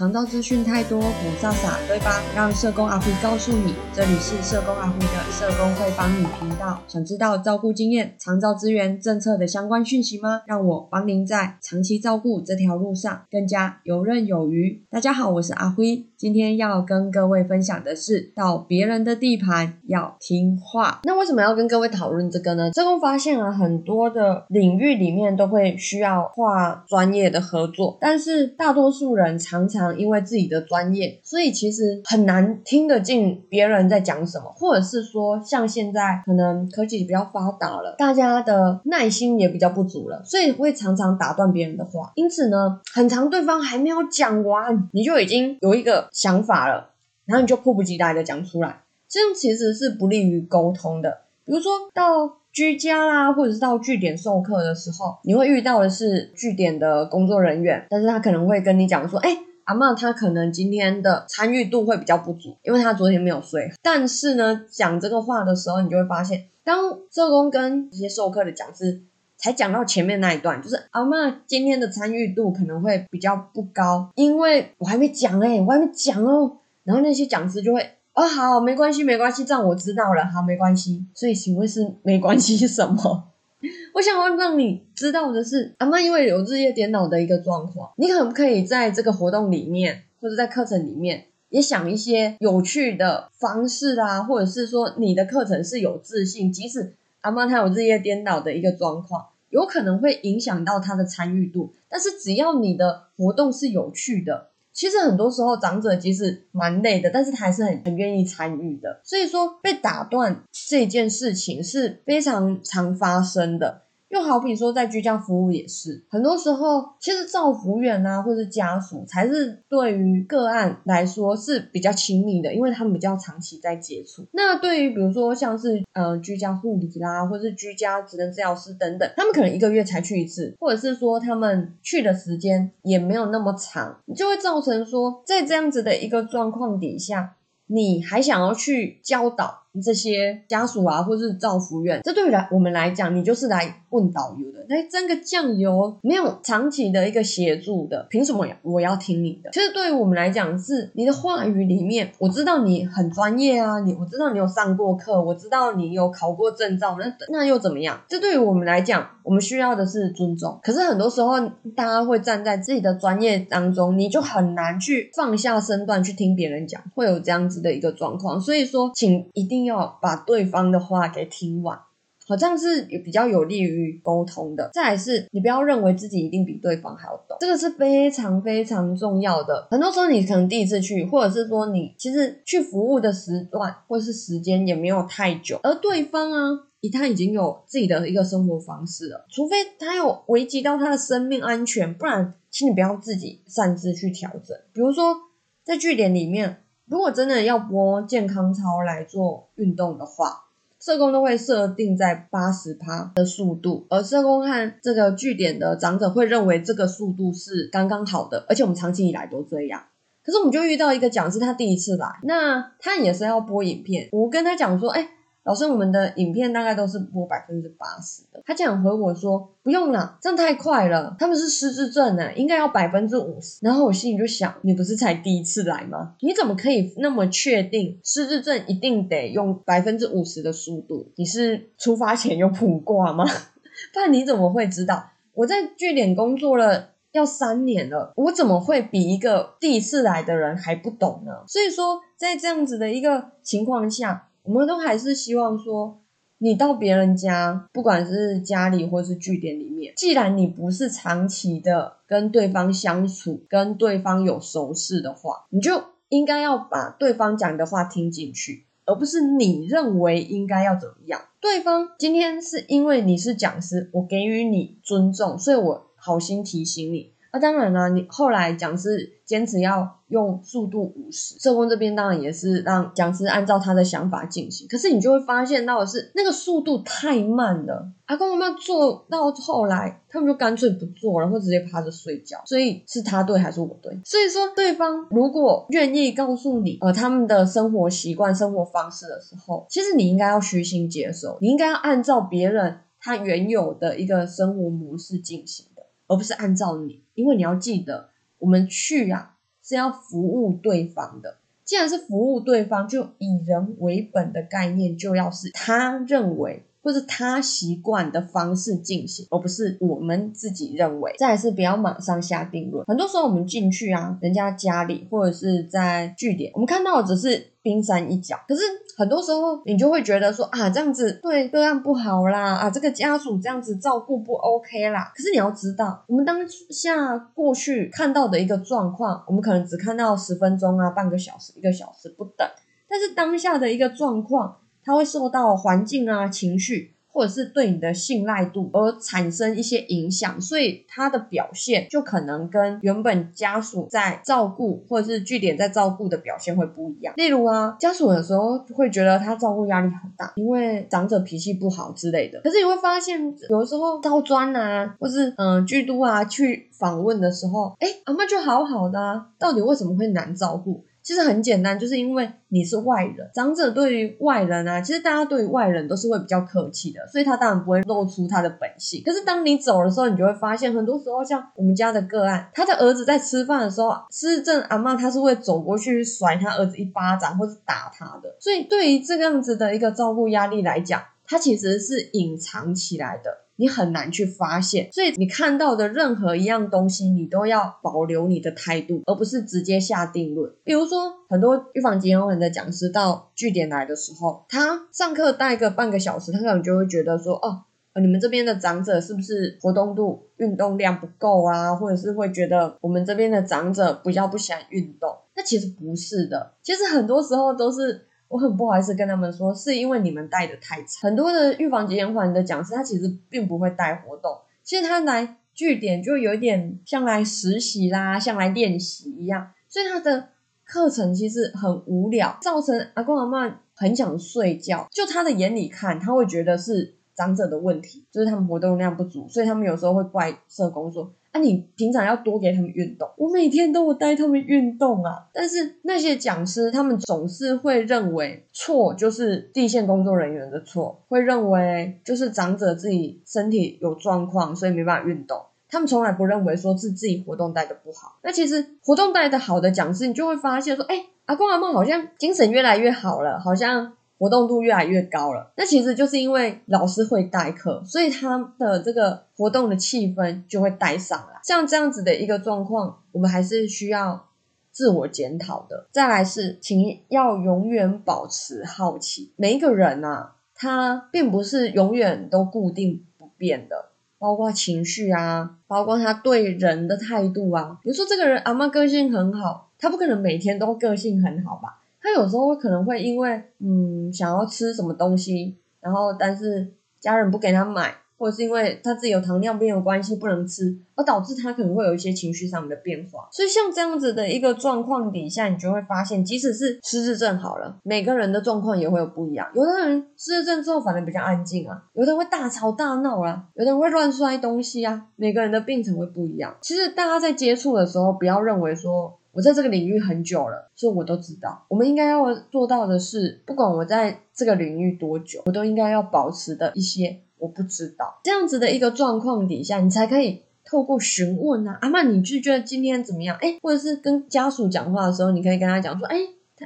常照资讯太多，不傻傻，对吧？让社工阿辉告诉你，这里是社工阿辉的社工会帮你频道。想知道照顾经验、长照资源政策的相关讯息吗？让我帮您在长期照顾这条路上更加游刃有余。大家好，我是阿辉，今天要跟各位分享的是，到别人的地盘要听话。那为什么要跟各位讨论这个呢？社工发现啊，很多的领域里面都会需要跨专业的合作，但是大多数人常常因为自己的专业，所以其实很难听得进别人在讲什么，或者是说像现在可能科技比较发达了，大家的耐心也比较不足了，所以会常常打断别人的话。因此呢，很长对方还没有讲完，你就已经有一个想法了，然后你就迫不及待的讲出来，这样其实是不利于沟通的。比如说到居家啦，或者是到据点授课的时候，你会遇到的是据点的工作人员，但是他可能会跟你讲说，哎。阿妈她可能今天的参与度会比较不足，因为她昨天没有睡。但是呢，讲这个话的时候，你就会发现，当社工跟一些授课的讲师才讲到前面那一段，就是阿妈今天的参与度可能会比较不高，因为我还没讲哎，我还没讲哦。然后那些讲师就会，哦好，没关系，没关系，这样我知道了，好，没关系。所以请问是没关系什么？我想要让你知道的是，阿妈因为有日夜颠倒的一个状况，你可不可以在这个活动里面，或者在课程里面，也想一些有趣的方式啦，或者是说你的课程是有自信，即使阿妈她有日夜颠倒的一个状况，有可能会影响到她的参与度，但是只要你的活动是有趣的。其实很多时候，长者即使蛮累的，但是他还是很很愿意参与的。所以说，被打断这件事情是非常常发生的。又好比说，在居家服务也是，很多时候其实照服员啊，或是家属才是对于个案来说是比较亲密的，因为他们比较长期在接触。那对于比如说像是呃居家护理啦，或是居家职能治疗师等等，他们可能一个月才去一次，或者是说他们去的时间也没有那么长，就会造成说在这样子的一个状况底下，你还想要去教导。这些家属啊，或是造福院，这对于来我们来讲，你就是来问导游的，来争个酱油，没有长期的一个协助的，凭什么我要听你的？其实对于我们来讲，是你的话语里面，我知道你很专业啊，你我知道你有上过课，我知道你有考过证照，那那又怎么样？这对于我们来讲，我们需要的是尊重。可是很多时候，大家会站在自己的专业当中，你就很难去放下身段去听别人讲，会有这样子的一个状况。所以说，请一定。定要把对方的话给听完，好，这样是比较有利于沟通的。再来是，你不要认为自己一定比对方还要懂，这个是非常非常重要的。很多时候你可能第一次去，或者是说你其实去服务的时段或是时间也没有太久，而对方啊，他已经有自己的一个生活方式了，除非他有危及到他的生命安全，不然，请你不要自己擅自去调整。比如说在据点里面。如果真的要播健康操来做运动的话，社工都会设定在八十趴的速度，而社工和这个据点的长者会认为这个速度是刚刚好的，而且我们长期以来都这样。可是我们就遇到一个讲师，他第一次来，那他也是要播影片，我跟他讲说，哎。老师，我们的影片大概都是播百分之八十的。他这样回我说：“不用了，这样太快了。他们是失智症呢，应该要百分之五十。”然后我心里就想：“你不是才第一次来吗？你怎么可以那么确定失智症一定得用百分之五十的速度？你是出发前有卜卦吗？不然你怎么会知道？我在据点工作了要三年了，我怎么会比一个第一次来的人还不懂呢？所以说，在这样子的一个情况下。我们都还是希望说，你到别人家，不管是家里或是据点里面，既然你不是长期的跟对方相处，跟对方有熟识的话，你就应该要把对方讲的话听进去，而不是你认为应该要怎么样。对方今天是因为你是讲师，我给予你尊重，所以我好心提醒你。那当然了，你后来讲师坚持要用速度五十，社工这边当然也是让讲师按照他的想法进行。可是你就会发现到的是，那个速度太慢了。阿公阿妈做到后来，他们就干脆不做了，或直接趴着睡觉。所以是他对还是我对？所以说，对方如果愿意告诉你呃他们的生活习惯、生活方式的时候，其实你应该要虚心接受，你应该要按照别人他原有的一个生活模式进行。而不是按照你，因为你要记得，我们去啊，是要服务对方的。既然是服务对方，就以人为本的概念，就要是他认为。或是他习惯的方式进行，而不是我们自己认为。再是不要马上下定论。很多时候我们进去啊，人家家里或者是在据点，我们看到的只是冰山一角。可是很多时候你就会觉得说啊，这样子对个案不好啦，啊，这个家属这样子照顾不 OK 啦。可是你要知道，我们当下过去看到的一个状况，我们可能只看到十分钟啊、半个小时、一个小时不等。但是当下的一个状况。它会受到环境啊、情绪，或者是对你的信赖度而产生一些影响，所以它的表现就可能跟原本家属在照顾或者是据点在照顾的表现会不一样。例如啊，家属有时候会觉得他照顾压力很大，因为长者脾气不好之类的。可是你会发现，有的时候高专啊，或是嗯居都啊去访问的时候，哎，阿妈就好好的啊，到底为什么会难照顾？其实很简单，就是因为你是外人，长者对于外人啊，其实大家对于外人都是会比较客气的，所以他当然不会露出他的本性。可是当你走的时候，你就会发现，很多时候像我们家的个案，他的儿子在吃饭的时候，施政阿妈他是会走过去甩他儿子一巴掌，或是打他的。所以对于这个样子的一个照顾压力来讲，他其实是隐藏起来的。你很难去发现，所以你看到的任何一样东西，你都要保留你的态度，而不是直接下定论。比如说，很多预防疾病的讲师到据点来的时候，他上课带个半个小时，他可能就会觉得说，哦，你们这边的长者是不是活动度、运动量不够啊？或者是会觉得我们这边的长者比较不喜欢运动？那其实不是的，其实很多时候都是。我很不好意思跟他们说，是因为你们带的太长。很多的预防及延缓的讲师，他其实并不会带活动，其实他来据点就有点像来实习啦，像来练习一样，所以他的课程其实很无聊，造成阿公阿妈很想睡觉。就他的眼里看，他会觉得是长者的问题，就是他们活动量不足，所以他们有时候会怪社工说。啊，你平常要多给他们运动，我每天都有带他们运动啊。但是那些讲师，他们总是会认为错就是地线工作人员的错，会认为就是长者自己身体有状况，所以没办法运动。他们从来不认为说是自己活动带的不好。那其实活动带的好的讲师，你就会发现说，哎，阿公阿妈好像精神越来越好了，好像。活动度越来越高了，那其实就是因为老师会代课，所以他的这个活动的气氛就会带上来。像这样子的一个状况，我们还是需要自我检讨的。再来是，请要永远保持好奇。每一个人啊，他并不是永远都固定不变的，包括情绪啊，包括他对人的态度啊。比如说这个人阿妈个性很好，他不可能每天都个性很好吧？有时候可能会因为嗯想要吃什么东西，然后但是家人不给他买，或者是因为他自己有糖尿病的关系不能吃，而导致他可能会有一些情绪上面的变化。所以像这样子的一个状况底下，你就会发现，即使是失智症好了，每个人的状况也会有不一样。有的人失智症之后反而比较安静啊，有的人会大吵大闹啊，有的人会乱摔东西啊，每个人的病程会不一样。其实大家在接触的时候，不要认为说。我在这个领域很久了，所以我都知道。我们应该要做到的是，不管我在这个领域多久，我都应该要保持的一些我不知道这样子的一个状况底下，你才可以透过询问啊，阿曼，你就觉得今天怎么样？哎，或者是跟家属讲话的时候，你可以跟他讲说，哎，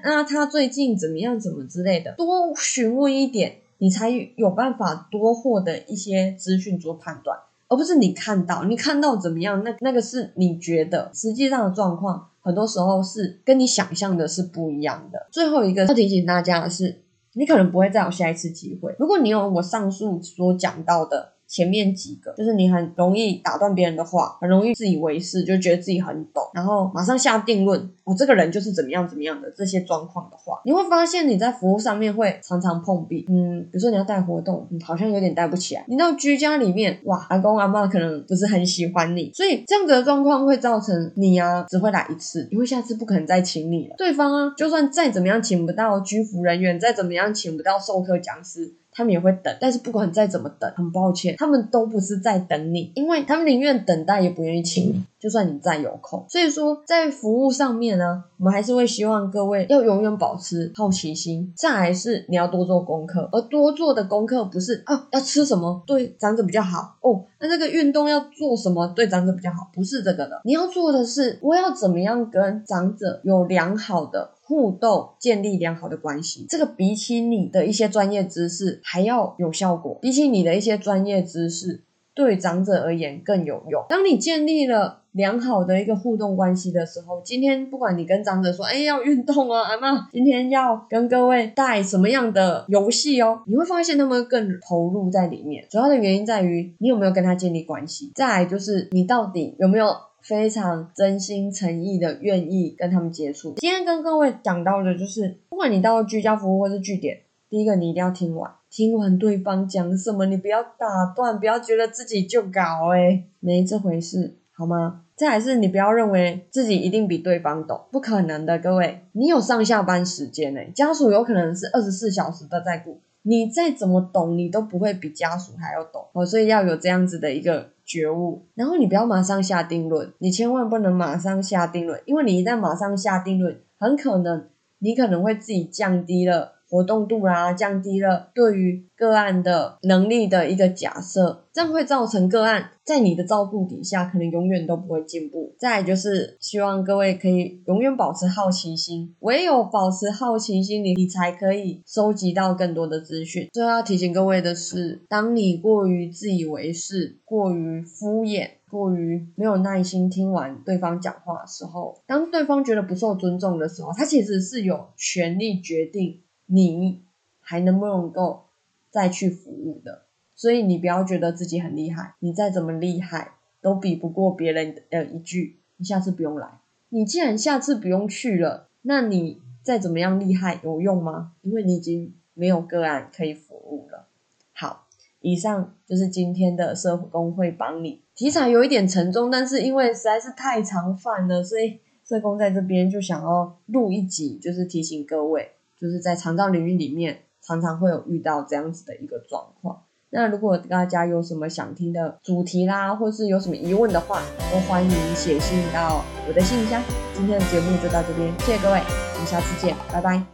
那他最近怎么样，怎么之类的，多询问一点，你才有办法多获得一些资讯做判断，而不是你看到，你看到怎么样，那那个是你觉得实际上的状况。很多时候是跟你想象的是不一样的。最后一个要提醒大家的是，你可能不会再有下一次机会。如果你有我上述所讲到的。前面几个就是你很容易打断别人的话，很容易自以为是，就觉得自己很懂，然后马上下定论，哦，这个人就是怎么样怎么样的这些状况的话，你会发现你在服务上面会常常碰壁。嗯，比如说你要带活动，你好像有点带不起来。你到居家里面，哇，阿公阿妈可能不是很喜欢你，所以这样子的状况会造成你啊只会来一次，因为下次不可能再请你了。对方啊，就算再怎么样请不到居服人员，再怎么样请不到授课讲师。他们也会等，但是不管再怎么等，很抱歉，他们都不是在等你，因为他们宁愿等待也不愿意请你，就算你再有空。所以说，在服务上面呢，我们还是会希望各位要永远保持好奇心，再来是你要多做功课，而多做的功课不是哦要吃什么对长者比较好哦，那这个运动要做什么对长者比较好，不是这个的，你要做的是我要怎么样跟长者有良好的。互动，建立良好的关系，这个比起你的一些专业知识还要有效果，比起你的一些专业知识，对长者而言更有用。当你建立了良好的一个互动关系的时候，今天不管你跟长者说，哎，要运动啊，阿妈，今天要跟各位带什么样的游戏哦，你会发现他们更投入在里面。主要的原因在于你有没有跟他建立关系，再来就是你到底有没有。非常真心诚意的愿意跟他们接触。今天跟各位讲到的就是，不管你到居家服务或是据点，第一个你一定要听完，听完对方讲什么，你不要打断，不要觉得自己就搞诶没这回事，好吗？再还是你不要认为自己一定比对方懂，不可能的，各位，你有上下班时间诶家属有可能是二十四小时都在顾。你再怎么懂，你都不会比家属还要懂哦，所以要有这样子的一个觉悟。然后你不要马上下定论，你千万不能马上下定论，因为你一旦马上下定论，很可能你可能会自己降低了。活动度啦，降低了对于个案的能力的一个假设，这样会造成个案在你的照顾底下，可能永远都不会进步。再就是希望各位可以永远保持好奇心，唯有保持好奇心，你你才可以收集到更多的资讯。最后要提醒各位的是，当你过于自以为是、过于敷衍、过于没有耐心听完对方讲话的时候，当对方觉得不受尊重的时候，他其实是有权利决定。你还能不能够再去服务的？所以你不要觉得自己很厉害，你再怎么厉害都比不过别人的一句“你下次不用来”。你既然下次不用去了，那你再怎么样厉害有用吗？因为你已经没有个案可以服务了。好，以上就是今天的社工会帮你题材有一点沉重，但是因为实在是太常犯了，所以社工在这边就想要录一集，就是提醒各位。就是在肠道领域里面，常常会有遇到这样子的一个状况。那如果大家有什么想听的主题啦，或是有什么疑问的话，都欢迎写信到我的信箱。今天的节目就到这边，谢谢各位，我们下次见，拜拜。